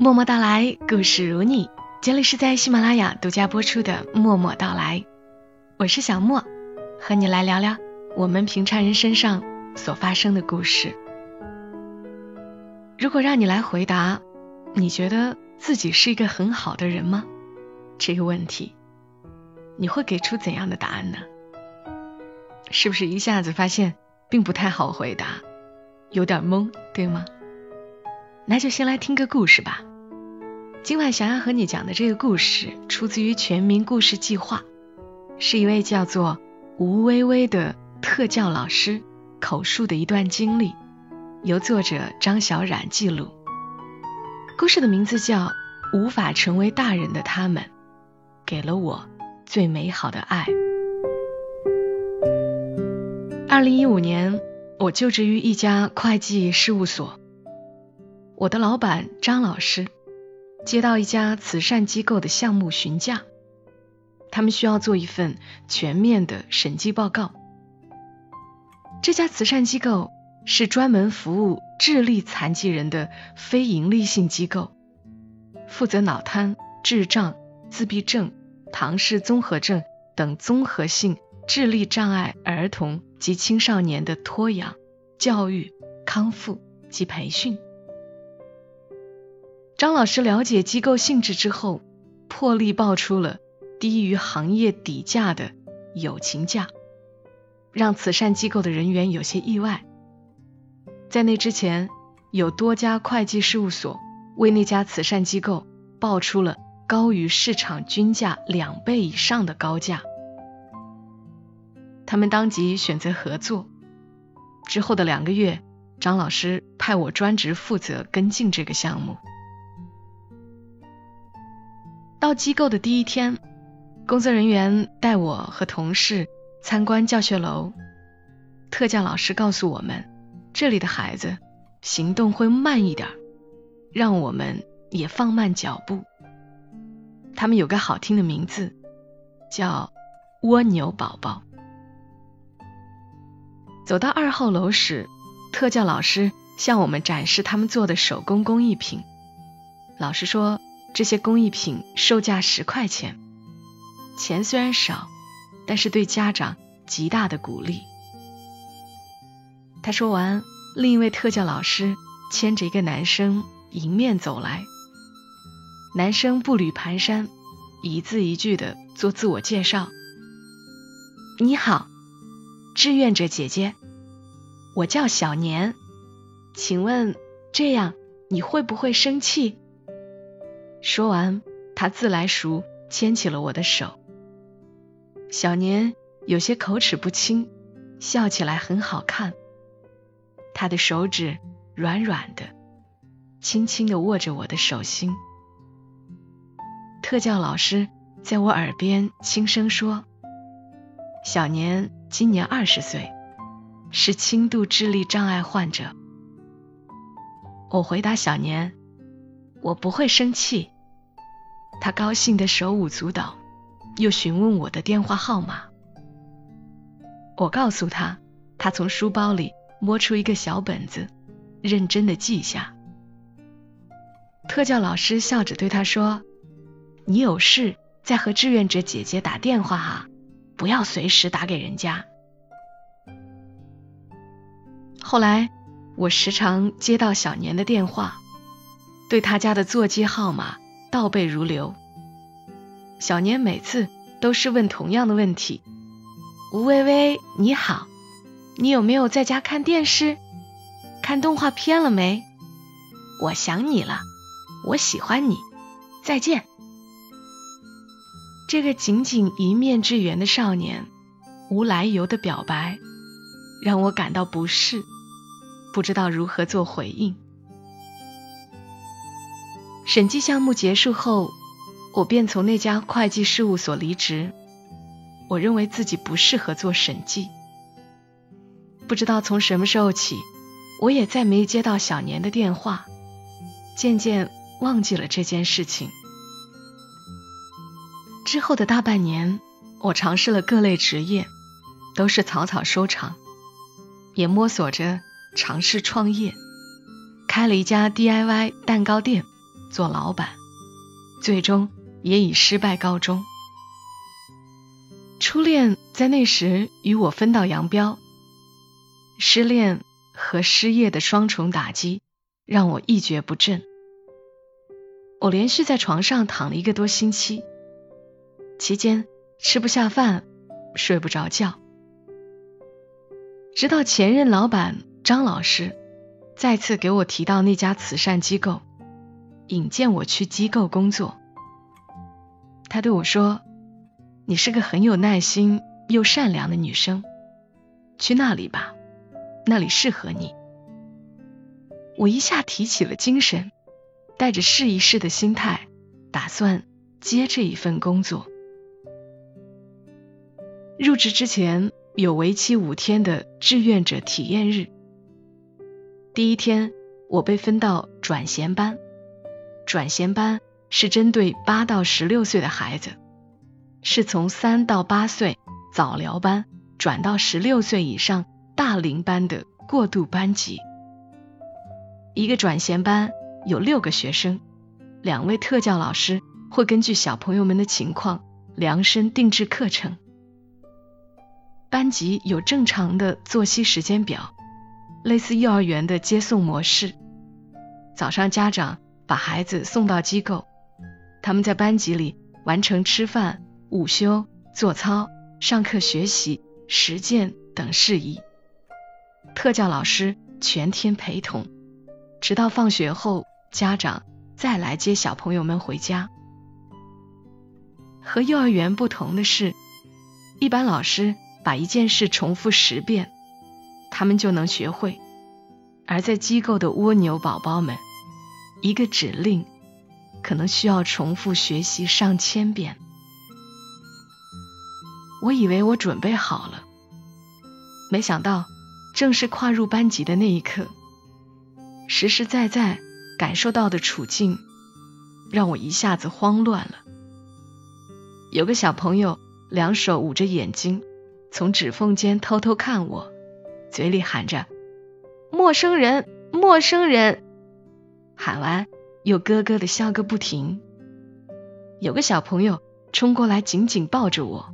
默默到来，故事如你。这里是在喜马拉雅独家播出的《默默到来》，我是小莫，和你来聊聊我们平常人身上所发生的故事。如果让你来回答，你觉得自己是一个很好的人吗？这个问题，你会给出怎样的答案呢？是不是一下子发现并不太好回答，有点懵，对吗？那就先来听个故事吧。今晚想要和你讲的这个故事，出自于全民故事计划，是一位叫做吴微微的特教老师口述的一段经历，由作者张小冉记录。故事的名字叫《无法成为大人的他们，给了我最美好的爱》。二零一五年，我就职于一家会计事务所。我的老板张老师接到一家慈善机构的项目询价，他们需要做一份全面的审计报告。这家慈善机构是专门服务智力残疾人的非营利性机构，负责脑瘫、智障、自闭症、唐氏综合症等综合性智力障碍儿童及青少年的托养、教育、康复及培训。张老师了解机构性质之后，破例报出了低于行业底价的友情价，让慈善机构的人员有些意外。在那之前，有多家会计事务所为那家慈善机构报出了高于市场均价两倍以上的高价，他们当即选择合作。之后的两个月，张老师派我专职负责跟进这个项目。到机构的第一天，工作人员带我和同事参观教学楼。特教老师告诉我们，这里的孩子行动会慢一点，让我们也放慢脚步。他们有个好听的名字，叫“蜗牛宝宝”。走到二号楼时，特教老师向我们展示他们做的手工工艺品。老师说。这些工艺品售价十块钱，钱虽然少，但是对家长极大的鼓励。他说完，另一位特教老师牵着一个男生迎面走来。男生步履蹒跚，一字一句的做自我介绍：“你好，志愿者姐姐，我叫小年，请问这样你会不会生气？”说完，他自来熟牵起了我的手。小年有些口齿不清，笑起来很好看。他的手指软软的，轻轻的握着我的手心。特教老师在我耳边轻声说：“小年今年二十岁，是轻度智力障碍患者。”我回答小年。我不会生气。他高兴的手舞足蹈，又询问我的电话号码。我告诉他，他从书包里摸出一个小本子，认真的记下。特教老师笑着对他说：“你有事再和志愿者姐姐打电话哈，不要随时打给人家。”后来，我时常接到小年的电话。对他家的座机号码倒背如流，小年每次都是问同样的问题：“吴微微，你好，你有没有在家看电视？看动画片了没？我想你了，我喜欢你，再见。”这个仅仅一面之缘的少年，无来由的表白，让我感到不适，不知道如何做回应。审计项目结束后，我便从那家会计事务所离职。我认为自己不适合做审计。不知道从什么时候起，我也再没接到小年的电话，渐渐忘记了这件事情。之后的大半年，我尝试了各类职业，都是草草收场，也摸索着尝试创业，开了一家 DIY 蛋糕店。做老板，最终也以失败告终。初恋在那时与我分道扬镳，失恋和失业的双重打击让我一蹶不振。我连续在床上躺了一个多星期，期间吃不下饭，睡不着觉。直到前任老板张老师再次给我提到那家慈善机构，引荐我去机构工作。他对我说：“你是个很有耐心又善良的女生，去那里吧，那里适合你。”我一下提起了精神。带着试一试的心态，打算接这一份工作。入职之前有为期五天的志愿者体验日。第一天，我被分到转衔班。转衔班是针对八到十六岁的孩子，是从三到八岁早疗班转到十六岁以上大龄班的过渡班级。一个转衔班。有六个学生，两位特教老师会根据小朋友们的情况量身定制课程。班级有正常的作息时间表，类似幼儿园的接送模式。早上家长把孩子送到机构，他们在班级里完成吃饭、午休、做操、上课学习、实践等事宜。特教老师全天陪同，直到放学后。家长再来接小朋友们回家。和幼儿园不同的是，一般老师把一件事重复十遍，他们就能学会；而在机构的蜗牛宝宝们，一个指令可能需要重复学习上千遍。我以为我准备好了，没想到正式跨入班级的那一刻，实实在在。感受到的处境让我一下子慌乱了。有个小朋友两手捂着眼睛，从指缝间偷偷看我，嘴里喊着“陌生人，陌生人”，喊完又咯咯的笑个不停。有个小朋友冲过来紧紧抱着我，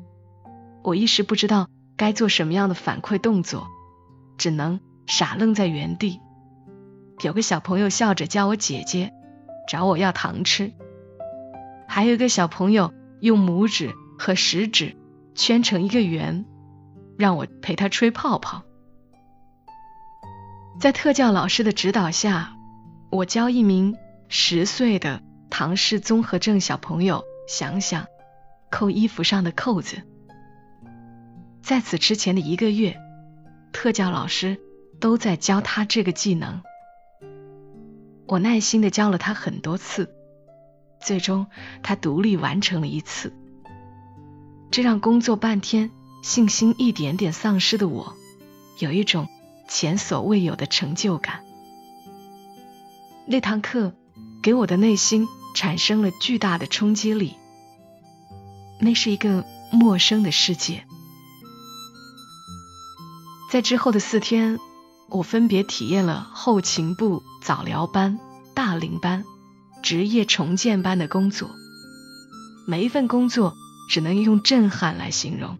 我一时不知道该做什么样的反馈动作，只能傻愣在原地。有个小朋友笑着叫我姐姐，找我要糖吃。还有一个小朋友用拇指和食指圈成一个圆，让我陪他吹泡泡。在特教老师的指导下，我教一名十岁的唐氏综合症小朋友想想扣衣服上的扣子。在此之前的一个月，特教老师都在教他这个技能。我耐心的教了他很多次，最终他独立完成了一次，这让工作半天信心一点点丧失的我，有一种前所未有的成就感。那堂课给我的内心产生了巨大的冲击力，那是一个陌生的世界。在之后的四天。我分别体验了后勤部、早疗班、大龄班、职业重建班的工作，每一份工作只能用震撼来形容。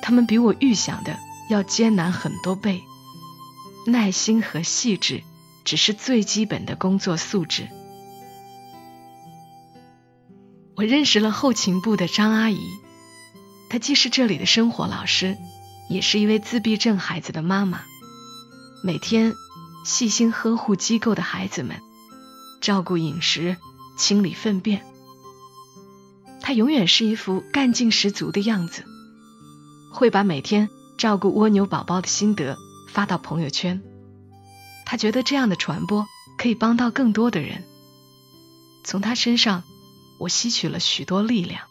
他们比我预想的要艰难很多倍，耐心和细致只是最基本的工作素质。我认识了后勤部的张阿姨，她既是这里的生活老师，也是一位自闭症孩子的妈妈。每天细心呵护机构的孩子们，照顾饮食，清理粪便。他永远是一副干劲十足的样子，会把每天照顾蜗牛宝宝的心得发到朋友圈。他觉得这样的传播可以帮到更多的人。从他身上，我吸取了许多力量。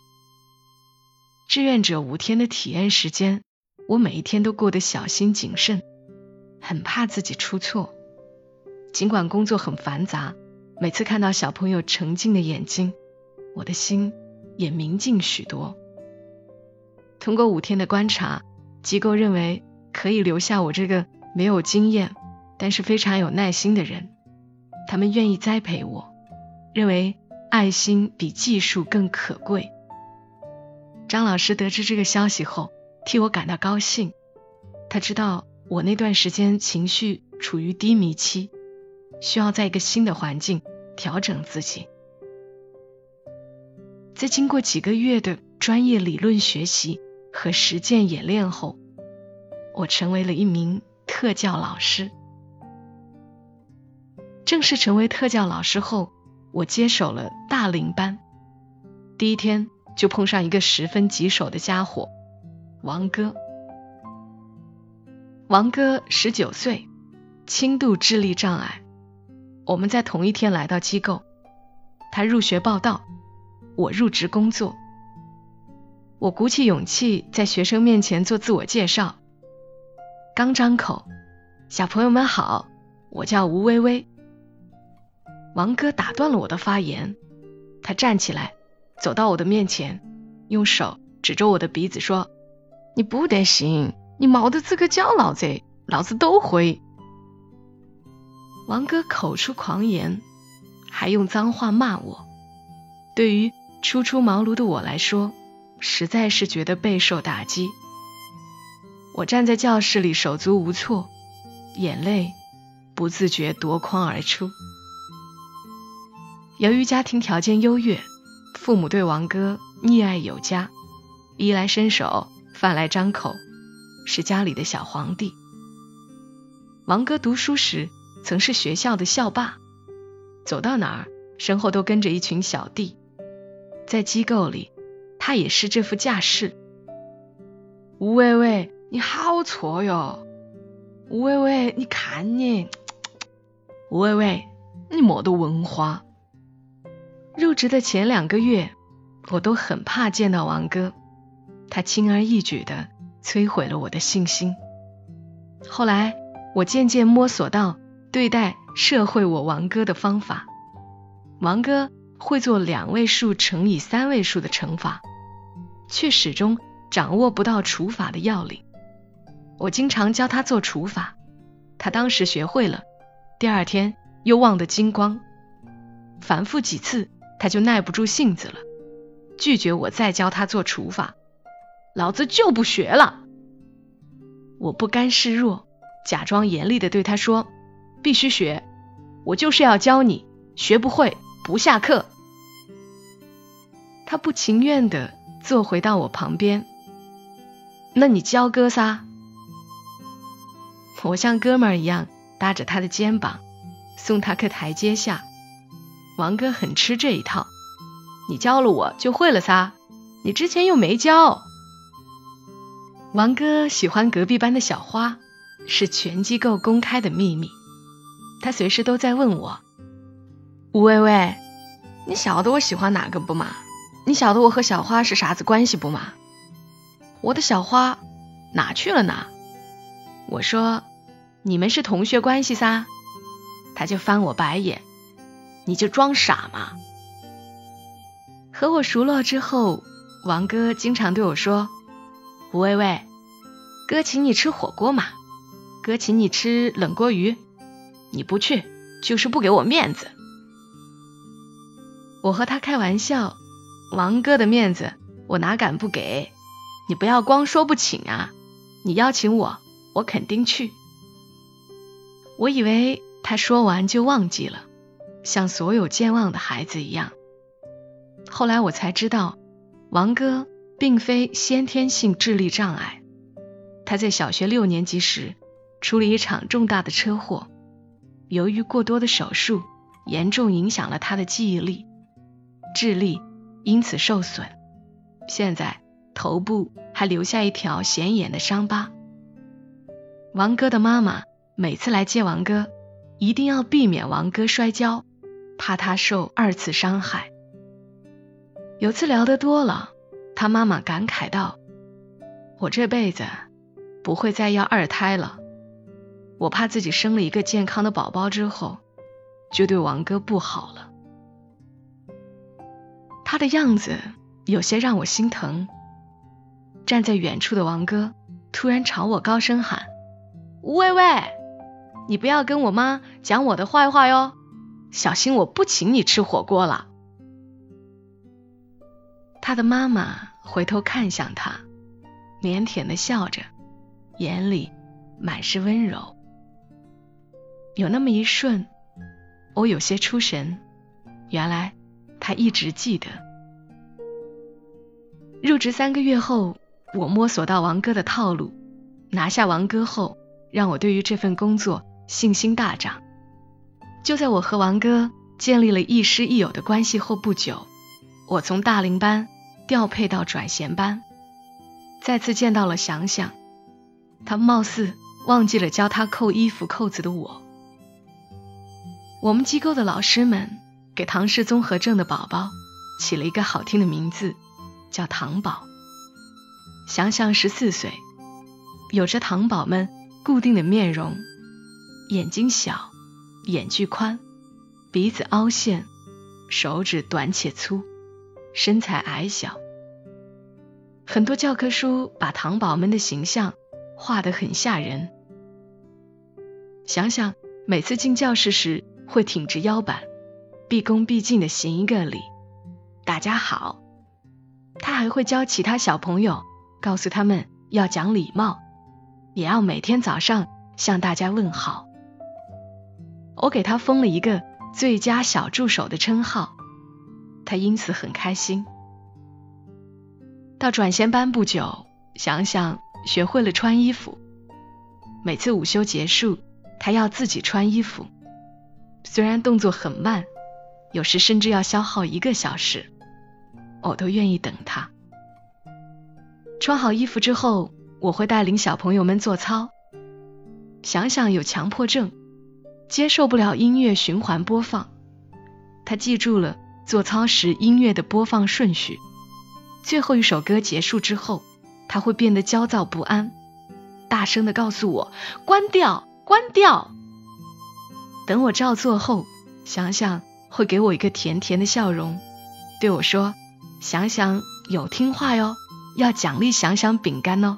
志愿者五天的体验时间，我每一天都过得小心谨慎。很怕自己出错，尽管工作很繁杂，每次看到小朋友澄净的眼睛，我的心也明净许多。通过五天的观察，机构认为可以留下我这个没有经验，但是非常有耐心的人，他们愿意栽培我，认为爱心比技术更可贵。张老师得知这个消息后，替我感到高兴。他知道我那段时间情绪处于低迷期，需要在一个新的环境调整自己。在经过几个月的专业理论学习和实践演练后，我成为了一名特教老师。正式成为特教老师后，我接手了大龄班。第一天就碰上一个十分棘手的家伙——王哥。王哥十九岁，轻度智力障碍。我们在同一天来到机构，他入学报道。我入职工作，我鼓起勇气在学生面前做自我介绍。刚张口，小朋友们好，我叫吴微微。王哥打断了我的发言，他站起来，走到我的面前，用手指着我的鼻子说：“你不得行，你毛的资格教老子，老子都会。”王哥口出狂言，还用脏话骂我。对于初出茅庐的我来说，实在是觉得备受打击。我站在教室里手足无措，眼泪不自觉夺眶而出。由于家庭条件优越，父母对王哥溺爱有加，衣来伸手，饭来张口，是家里的小皇帝。王哥读书时曾是学校的校霸，走到哪儿身后都跟着一群小弟。在机构里，他也是这副架势。吴伟伟，你好挫哟！吴伟伟，你看你，吴伟伟，你没得文化。入职的前两个月，我都很怕见到王哥，他轻而易举的摧毁了我的信心。后来，我渐渐摸索到对待社会我王哥的方法，王哥。会做两位数乘以三位数的乘法，却始终掌握不到除法的要领。我经常教他做除法，他当时学会了，第二天又忘得精光。反复几次，他就耐不住性子了，拒绝我再教他做除法，老子就不学了。我不甘示弱，假装严厉的对他说：“必须学，我就是要教你，学不会不下课。”他不情愿的坐回到我旁边。那你教哥仨？我像哥们儿一样搭着他的肩膀，送他个台阶下。王哥很吃这一套，你教了我就会了撒，你之前又没教。王哥喜欢隔壁班的小花，是全机构公开的秘密。他随时都在问我：“吴薇薇，你晓得我喜欢哪个不嘛？”你晓得我和小花是啥子关系不嘛？我的小花哪去了呢？我说你们是同学关系噻，他就翻我白眼，你就装傻嘛。和我熟络之后，王哥经常对我说：“吴薇薇，哥请你吃火锅嘛，哥请你吃冷锅鱼，你不去就是不给我面子。”我和他开玩笑。王哥的面子，我哪敢不给？你不要光说不请啊！你邀请我，我肯定去。我以为他说完就忘记了，像所有健忘的孩子一样。后来我才知道，王哥并非先天性智力障碍，他在小学六年级时出了一场重大的车祸，由于过多的手术，严重影响了他的记忆力、智力。因此受损，现在头部还留下一条显眼的伤疤。王哥的妈妈每次来接王哥，一定要避免王哥摔跤，怕他受二次伤害。有次聊得多了，他妈妈感慨道：“我这辈子不会再要二胎了，我怕自己生了一个健康的宝宝之后，就对王哥不好了。”他的样子有些让我心疼。站在远处的王哥突然朝我高声喊：“吴薇薇，你不要跟我妈讲我的坏话哟！小心我不请你吃火锅了。他的妈妈回头看向他，腼腆的笑着，眼里满是温柔。有那么一瞬，我有些出神，原来他一直记得。入职三个月后，我摸索到王哥的套路，拿下王哥后，让我对于这份工作信心大涨。就在我和王哥建立了亦师亦友的关系后不久，我从大龄班调配到转衔班，再次见到了想想，他貌似忘记了教他扣衣服扣子的我。我们机构的老师们给唐氏综合症的宝宝起了一个好听的名字，叫唐宝。想想十四岁，有着唐宝们固定的面容，眼睛小。眼距宽，鼻子凹陷，手指短且粗，身材矮小。很多教科书把糖宝们的形象画得很吓人。想想每次进教室时会挺直腰板，毕恭毕敬的行一个礼，大家好。他还会教其他小朋友，告诉他们要讲礼貌，也要每天早上向大家问好。我给他封了一个最佳小助手的称号，他因此很开心。到转衔班不久，想想学会了穿衣服。每次午休结束，他要自己穿衣服，虽然动作很慢，有时甚至要消耗一个小时，我都愿意等他。穿好衣服之后，我会带领小朋友们做操。想想有强迫症。接受不了音乐循环播放，他记住了做操时音乐的播放顺序。最后一首歌结束之后，他会变得焦躁不安，大声的告诉我：“关掉，关掉。”等我照做后，想想会给我一个甜甜的笑容，对我说：“想想有听话哟，要奖励想想饼干哦。”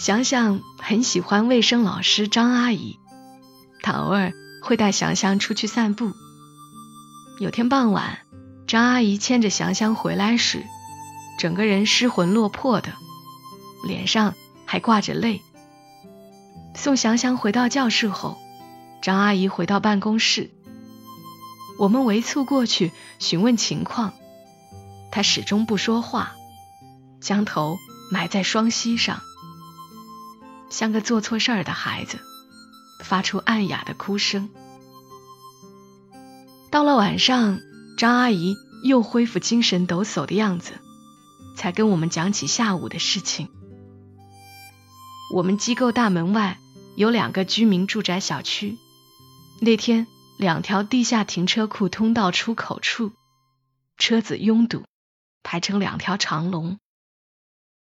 想想很喜欢卫生老师张阿姨。他偶尔会带祥祥出去散步。有天傍晚，张阿姨牵着祥祥回来时，整个人失魂落魄的，脸上还挂着泪。送祥祥回到教室后，张阿姨回到办公室，我们围簇过去询问情况，她始终不说话，将头埋在双膝上，像个做错事儿的孩子。发出暗哑的哭声。到了晚上，张阿姨又恢复精神抖擞的样子，才跟我们讲起下午的事情。我们机构大门外有两个居民住宅小区，那天两条地下停车库通道出口处，车子拥堵，排成两条长龙。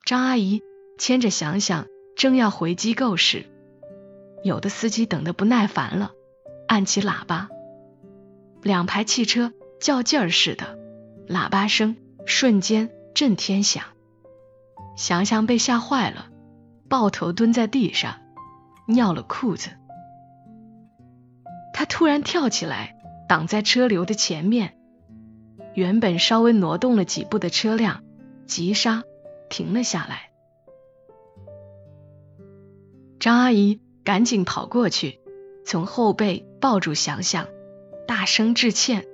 张阿姨牵着想想，正要回机构时。有的司机等得不耐烦了，按起喇叭，两排汽车较劲儿似的，喇叭声瞬间震天响。祥祥被吓坏了，抱头蹲在地上，尿了裤子。他突然跳起来，挡在车流的前面，原本稍微挪动了几步的车辆急刹停了下来。张阿姨。赶紧跑过去，从后背抱住祥祥，大声致歉：“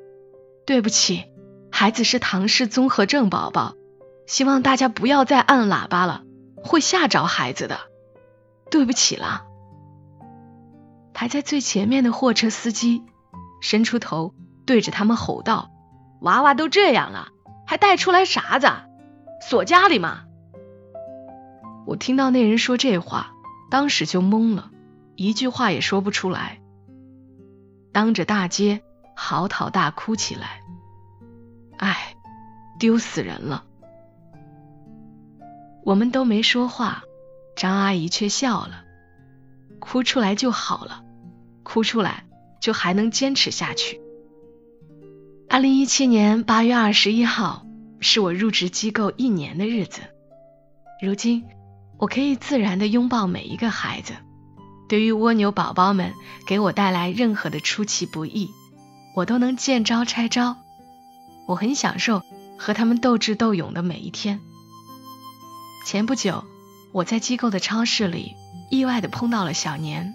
对不起，孩子是唐氏综合症宝宝，希望大家不要再按喇叭了，会吓着孩子的。对不起啦。”排在最前面的货车司机伸出头对着他们吼道：“娃娃都这样了，还带出来啥子？锁家里吗？”我听到那人说这话，当时就懵了。一句话也说不出来，当着大街嚎啕大哭起来。唉，丢死人了！我们都没说话，张阿姨却笑了。哭出来就好了，哭出来就还能坚持下去。二零一七年八月二十一号是我入职机构一年的日子，如今我可以自然的拥抱每一个孩子。对于蜗牛宝宝们给我带来任何的出其不意，我都能见招拆招。我很享受和他们斗智斗勇的每一天。前不久，我在机构的超市里意外的碰到了小年，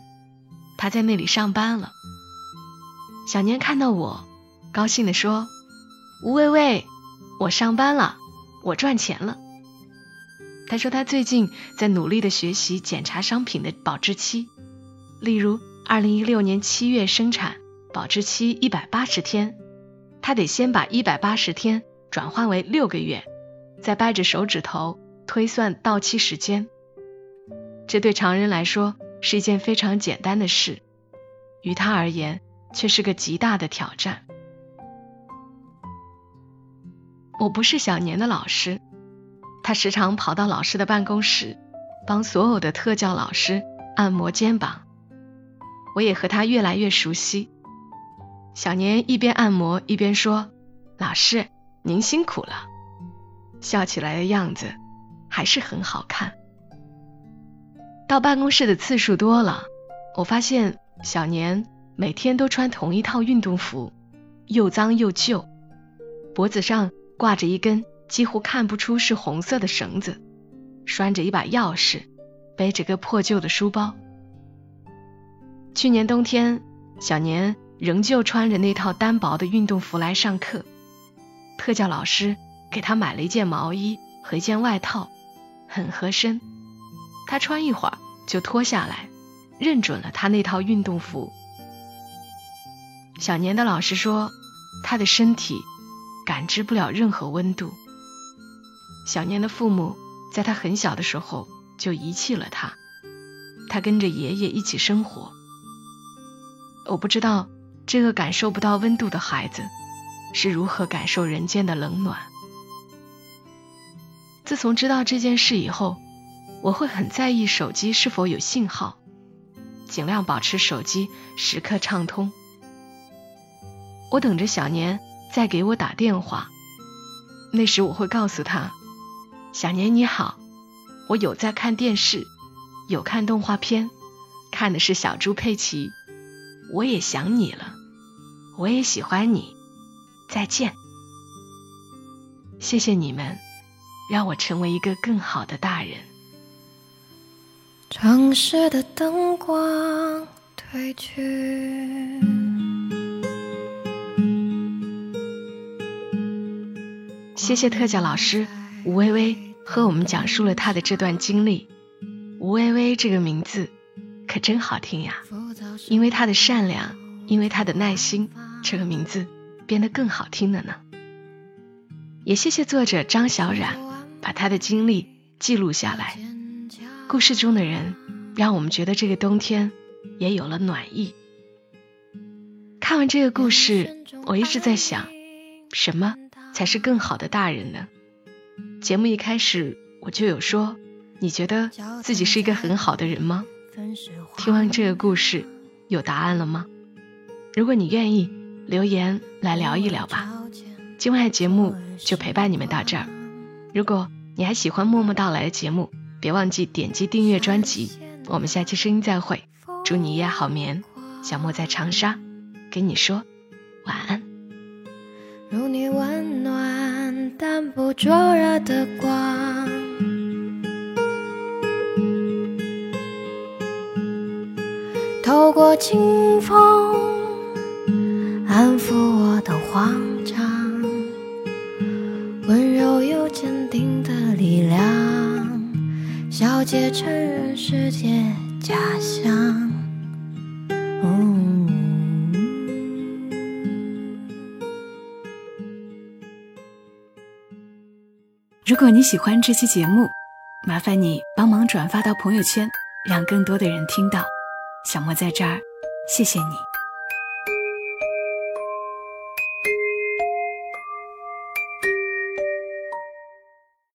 他在那里上班了。小年看到我，高兴地说：“吴薇薇，我上班了，我赚钱了。”他说他最近在努力的学习检查商品的保质期，例如二零一六年七月生产，保质期一百八十天，他得先把一百八十天转换为六个月，再掰着手指头推算到期时间。这对常人来说是一件非常简单的事，于他而言。却是个极大的挑战。我不是小年的老师，他时常跑到老师的办公室，帮所有的特教老师按摩肩膀。我也和他越来越熟悉。小年一边按摩一边说：“老师，您辛苦了。”笑起来的样子还是很好看。到办公室的次数多了，我发现小年。每天都穿同一套运动服，又脏又旧，脖子上挂着一根几乎看不出是红色的绳子，拴着一把钥匙，背着个破旧的书包。去年冬天，小年仍旧穿着那套单薄的运动服来上课，特教老师给他买了一件毛衣和一件外套，很合身。他穿一会儿就脱下来，认准了他那套运动服。小年的老师说，他的身体感知不了任何温度。小年的父母在他很小的时候就遗弃了他，他跟着爷爷一起生活。我不知道这个感受不到温度的孩子是如何感受人间的冷暖。自从知道这件事以后，我会很在意手机是否有信号，尽量保持手机时刻畅通。我等着小年再给我打电话，那时我会告诉他：“小年你好，我有在看电视，有看动画片，看的是小猪佩奇，我也想你了，我也喜欢你，再见。”谢谢你们，让我成为一个更好的大人。城市的灯光褪去。谢谢特教老师吴薇薇和我们讲述了她的这段经历。吴薇薇这个名字可真好听呀，因为他的善良，因为他的耐心，这个名字变得更好听了呢。也谢谢作者张小冉把他的经历记录下来，故事中的人让我们觉得这个冬天也有了暖意。看完这个故事，我一直在想，什么？才是更好的大人呢。节目一开始我就有说，你觉得自己是一个很好的人吗？听完这个故事，有答案了吗？如果你愿意，留言来聊一聊吧。今晚的节目就陪伴你们到这儿。如果你还喜欢默默到来的节目，别忘记点击订阅专辑。我们下期声音再会，祝你一夜好眠。小莫在长沙跟你说晚安。如你温暖但不灼热的光，透过清风安抚我的慌张，温柔又坚定的力量，小姐承认世界假象。如果你喜欢这期节目，麻烦你帮忙转发到朋友圈，让更多的人听到。小莫在这儿，谢谢你。